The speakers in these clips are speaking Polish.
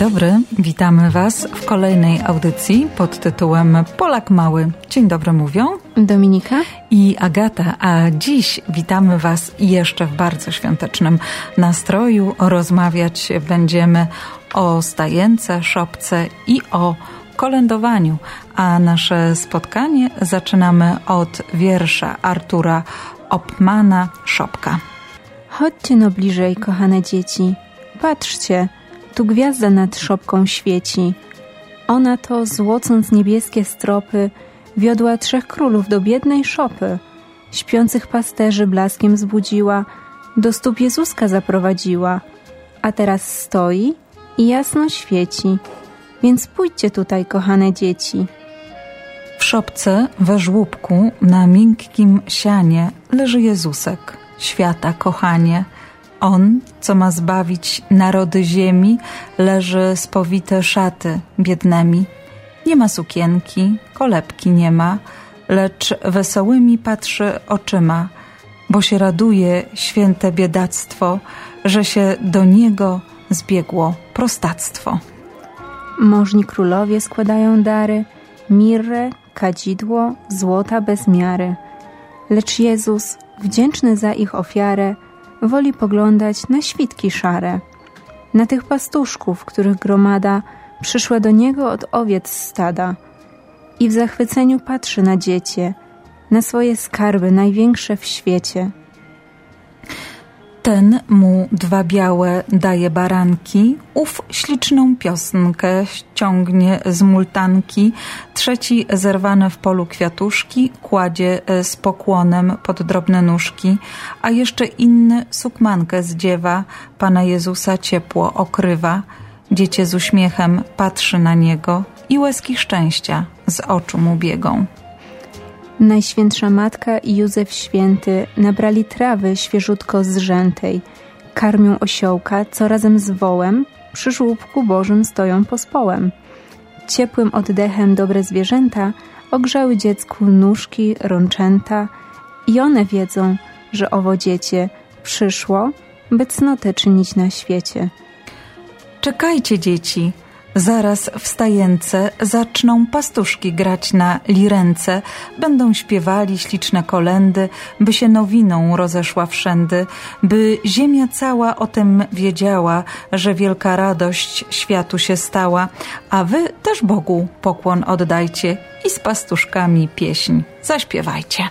dobry, witamy Was w kolejnej audycji pod tytułem Polak Mały. Dzień dobry mówią Dominika i Agata, a dziś witamy Was jeszcze w bardzo świątecznym nastroju. Rozmawiać będziemy o stajence, szopce i o kolędowaniu, a nasze spotkanie zaczynamy od wiersza Artura Opmana Szopka. Chodźcie no bliżej, kochane dzieci. Patrzcie, tu gwiazda nad szopką świeci. Ona to, złocąc niebieskie stropy, wiodła trzech królów do biednej szopy. Śpiących pasterzy blaskiem zbudziła, do stóp Jezuska zaprowadziła. A teraz stoi i jasno świeci. Więc pójdźcie tutaj, kochane dzieci. W szopce we żłóbku na miękkim sianie leży Jezusek, świata kochanie. On, co ma zbawić narody ziemi, leży spowite szaty biednemi. Nie ma sukienki, kolebki nie ma, lecz wesołymi patrzy oczyma, bo się raduje święte biedactwo, że się do niego zbiegło prostactwo. Możni królowie składają dary, mirrę, kadzidło, złota bez miary. Lecz Jezus, wdzięczny za ich ofiarę, woli poglądać na świtki szare, na tych pastuszków, których gromada przyszła do niego od owiec stada i w zachwyceniu patrzy na dziecię, na swoje skarby największe w świecie. Ten mu dwa białe daje baranki, ów śliczną piosnkę ściągnie z multanki, trzeci zerwane w polu kwiatuszki kładzie e, z pokłonem pod drobne nóżki, a jeszcze inny sukmankę zdziewa, Pana Jezusa ciepło okrywa. Dziecię z uśmiechem patrzy na niego i łezki szczęścia z oczu mu biegą. Najświętsza Matka i Józef Święty nabrali trawy świeżutko zrzętej, karmią osiołka, co razem z wołem przy żłóbku Bożym stoją pospołem. Ciepłym oddechem dobre zwierzęta ogrzały dziecku nóżki, rączęta i one wiedzą, że owo dziecię przyszło, by cnotę czynić na świecie. Czekajcie, dzieci, Zaraz w stajence zaczną pastuszki grać na lirence, będą śpiewali śliczne kolendy, by się nowiną rozeszła wszędy, by ziemia cała o tym wiedziała, że wielka radość światu się stała, a wy też Bogu pokłon oddajcie i z pastuszkami pieśń zaśpiewajcie.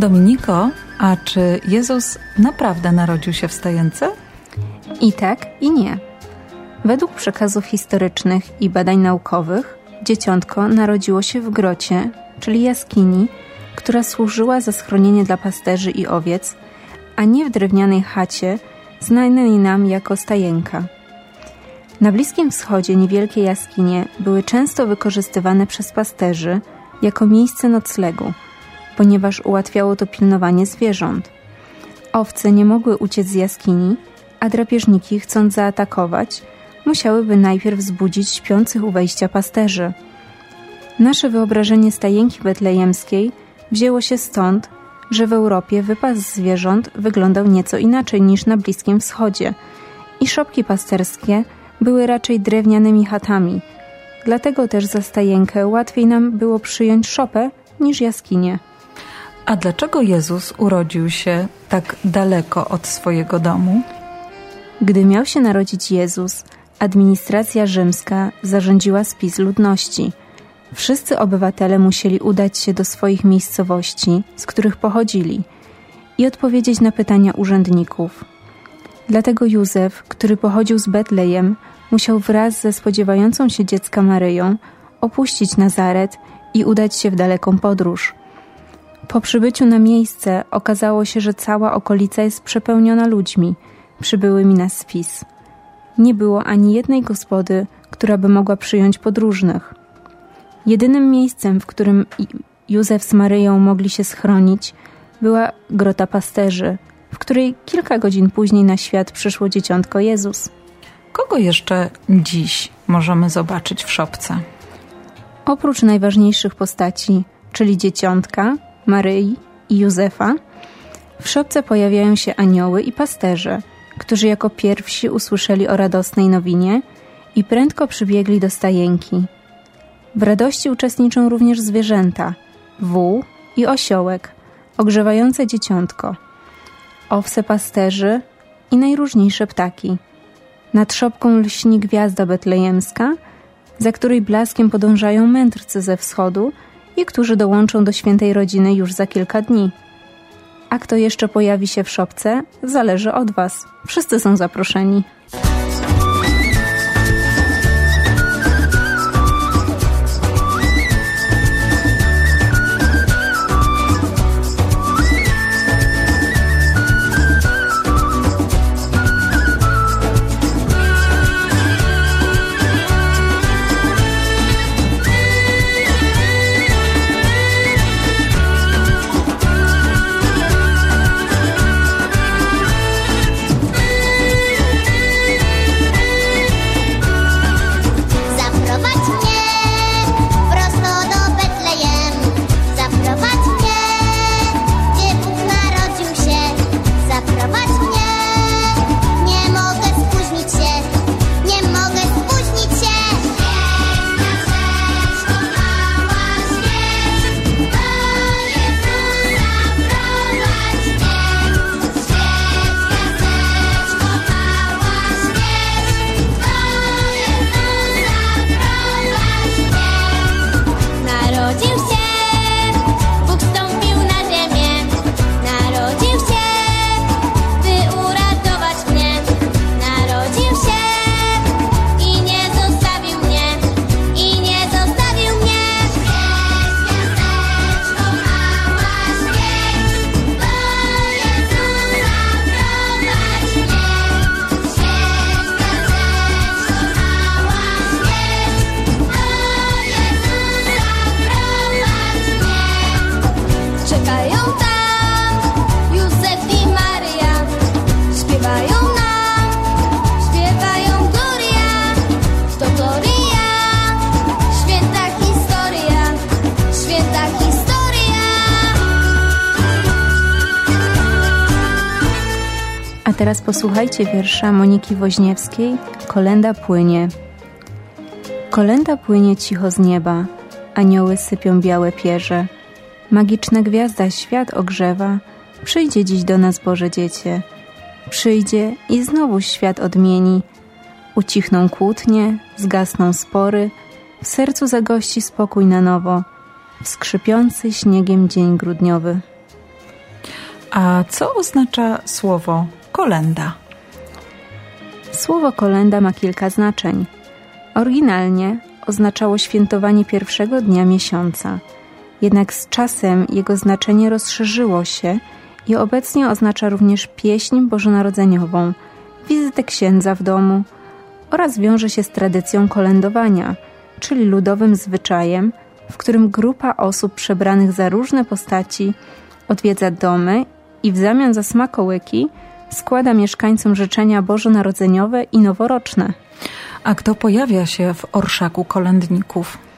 Dominiko, a czy Jezus naprawdę narodził się w stajence? I tak, i nie. Według przekazów historycznych i badań naukowych, dzieciątko narodziło się w grocie, czyli jaskini, która służyła za schronienie dla pasterzy i owiec, a nie w drewnianej chacie, znanej nam jako stajenka. Na Bliskim Wschodzie niewielkie jaskinie były często wykorzystywane przez pasterzy jako miejsce noclegu, ponieważ ułatwiało to pilnowanie zwierząt. Owce nie mogły uciec z jaskini, a drapieżniki, chcąc zaatakować, musiałyby najpierw wzbudzić śpiących u wejścia pasterzy. Nasze wyobrażenie stajenki betlejemskiej wzięło się stąd, że w Europie wypas zwierząt wyglądał nieco inaczej niż na Bliskim Wschodzie i szopki pasterskie były raczej drewnianymi chatami. Dlatego też za stajenkę łatwiej nam było przyjąć szopę niż jaskinię. A dlaczego Jezus urodził się tak daleko od swojego domu? Gdy miał się narodzić Jezus, administracja rzymska zarządziła spis ludności. Wszyscy obywatele musieli udać się do swoich miejscowości, z których pochodzili, i odpowiedzieć na pytania urzędników. Dlatego Józef, który pochodził z Betlejem, musiał wraz ze spodziewającą się dziecka Maryją opuścić Nazaret i udać się w daleką podróż. Po przybyciu na miejsce okazało się, że cała okolica jest przepełniona ludźmi przybyłymi na spis. Nie było ani jednej gospody, która by mogła przyjąć podróżnych. Jedynym miejscem, w którym Józef z Maryją mogli się schronić, była grota pasterzy, w której kilka godzin później na świat przyszło dzieciątko Jezus. Kogo jeszcze dziś możemy zobaczyć w szopce? Oprócz najważniejszych postaci, czyli dzieciątka, Maryi i Józefa, w szopce pojawiają się anioły i pasterze, którzy jako pierwsi usłyszeli o radosnej nowinie i prędko przybiegli do stajenki. W radości uczestniczą również zwierzęta, wół i osiołek, ogrzewające dzieciątko, owce pasterzy i najróżniejsze ptaki. Nad szopką lśni gwiazda betlejemska, za której blaskiem podążają mędrcy ze wschodu i którzy dołączą do świętej rodziny już za kilka dni. A kto jeszcze pojawi się w szopce, zależy od Was. Wszyscy są zaproszeni. Teraz posłuchajcie wiersza Moniki Woźniewskiej Kolenda płynie. Kolenda płynie cicho z nieba, anioły sypią białe pierze. Magiczna gwiazda świat ogrzewa, przyjdzie dziś do nas Boże Dziecię. Przyjdzie i znowu świat odmieni. Ucichną kłótnie, zgasną spory, w sercu zagości spokój na nowo, w skrzypiący śniegiem dzień grudniowy. A co oznacza słowo kolenda? Słowo kolenda ma kilka znaczeń. Oryginalnie oznaczało świętowanie pierwszego dnia miesiąca. Jednak z czasem jego znaczenie rozszerzyło się i obecnie oznacza również pieśń bożonarodzeniową, wizytę księdza w domu oraz wiąże się z tradycją kolędowania, czyli ludowym zwyczajem, w którym grupa osób przebranych za różne postaci odwiedza domy i w zamian za smakołyki składa mieszkańcom życzenia bożonarodzeniowe i noworoczne. A kto pojawia się w orszaku kolędników?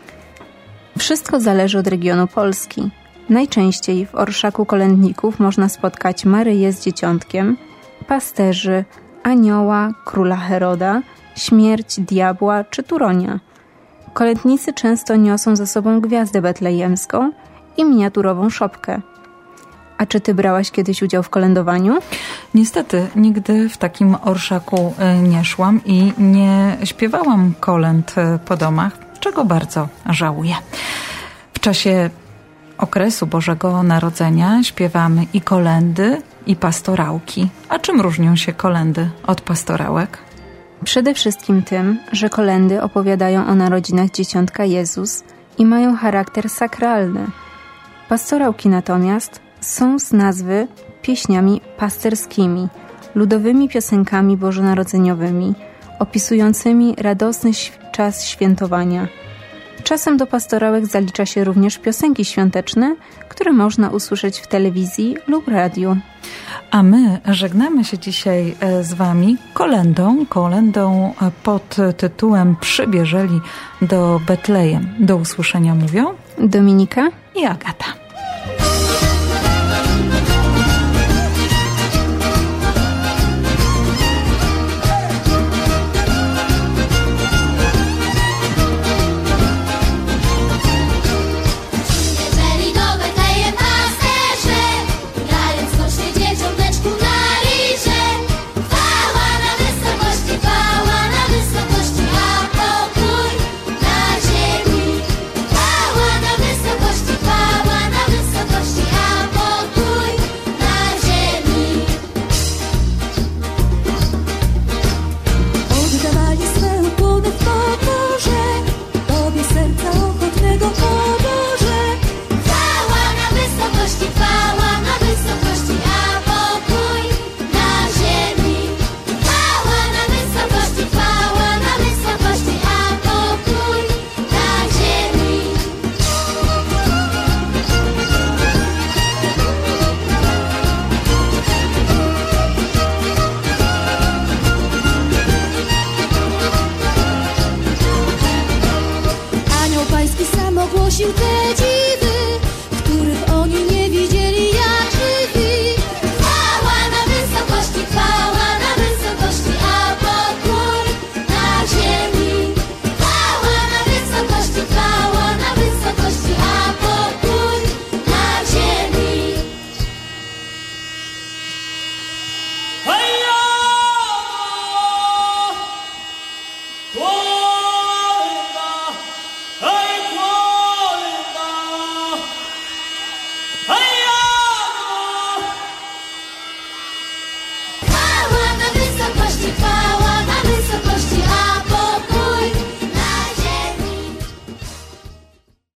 Wszystko zależy od regionu Polski. Najczęściej w orszaku kolędników można spotkać Maryję z Dzieciątkiem, pasterzy, anioła, króla Heroda, śmierć, diabła czy turonia. Kolędnicy często niosą ze sobą gwiazdę betlejemską i miniaturową szopkę. A czy ty brałaś kiedyś udział w kolędowaniu? Niestety, nigdy w takim orszaku e, nie szłam i nie śpiewałam kolęd e, po domach, czego bardzo żałuję. Czasie okresu Bożego Narodzenia śpiewamy i kolendy, i pastorałki. A czym różnią się kolendy od pastorałek? Przede wszystkim tym, że kolendy opowiadają o narodzinach dzieciątka Jezus i mają charakter sakralny. Pastorałki natomiast są z nazwy pieśniami pasterskimi, ludowymi piosenkami bożonarodzeniowymi, opisującymi radosny czas świętowania. Czasem do pastorałek zalicza się również piosenki świąteczne, które można usłyszeć w telewizji lub radiu. A my żegnamy się dzisiaj e, z Wami kolendą, kolendą e, pod tytułem Przybierzeli do Betlejem. Do usłyszenia mówią Dominika i Agata.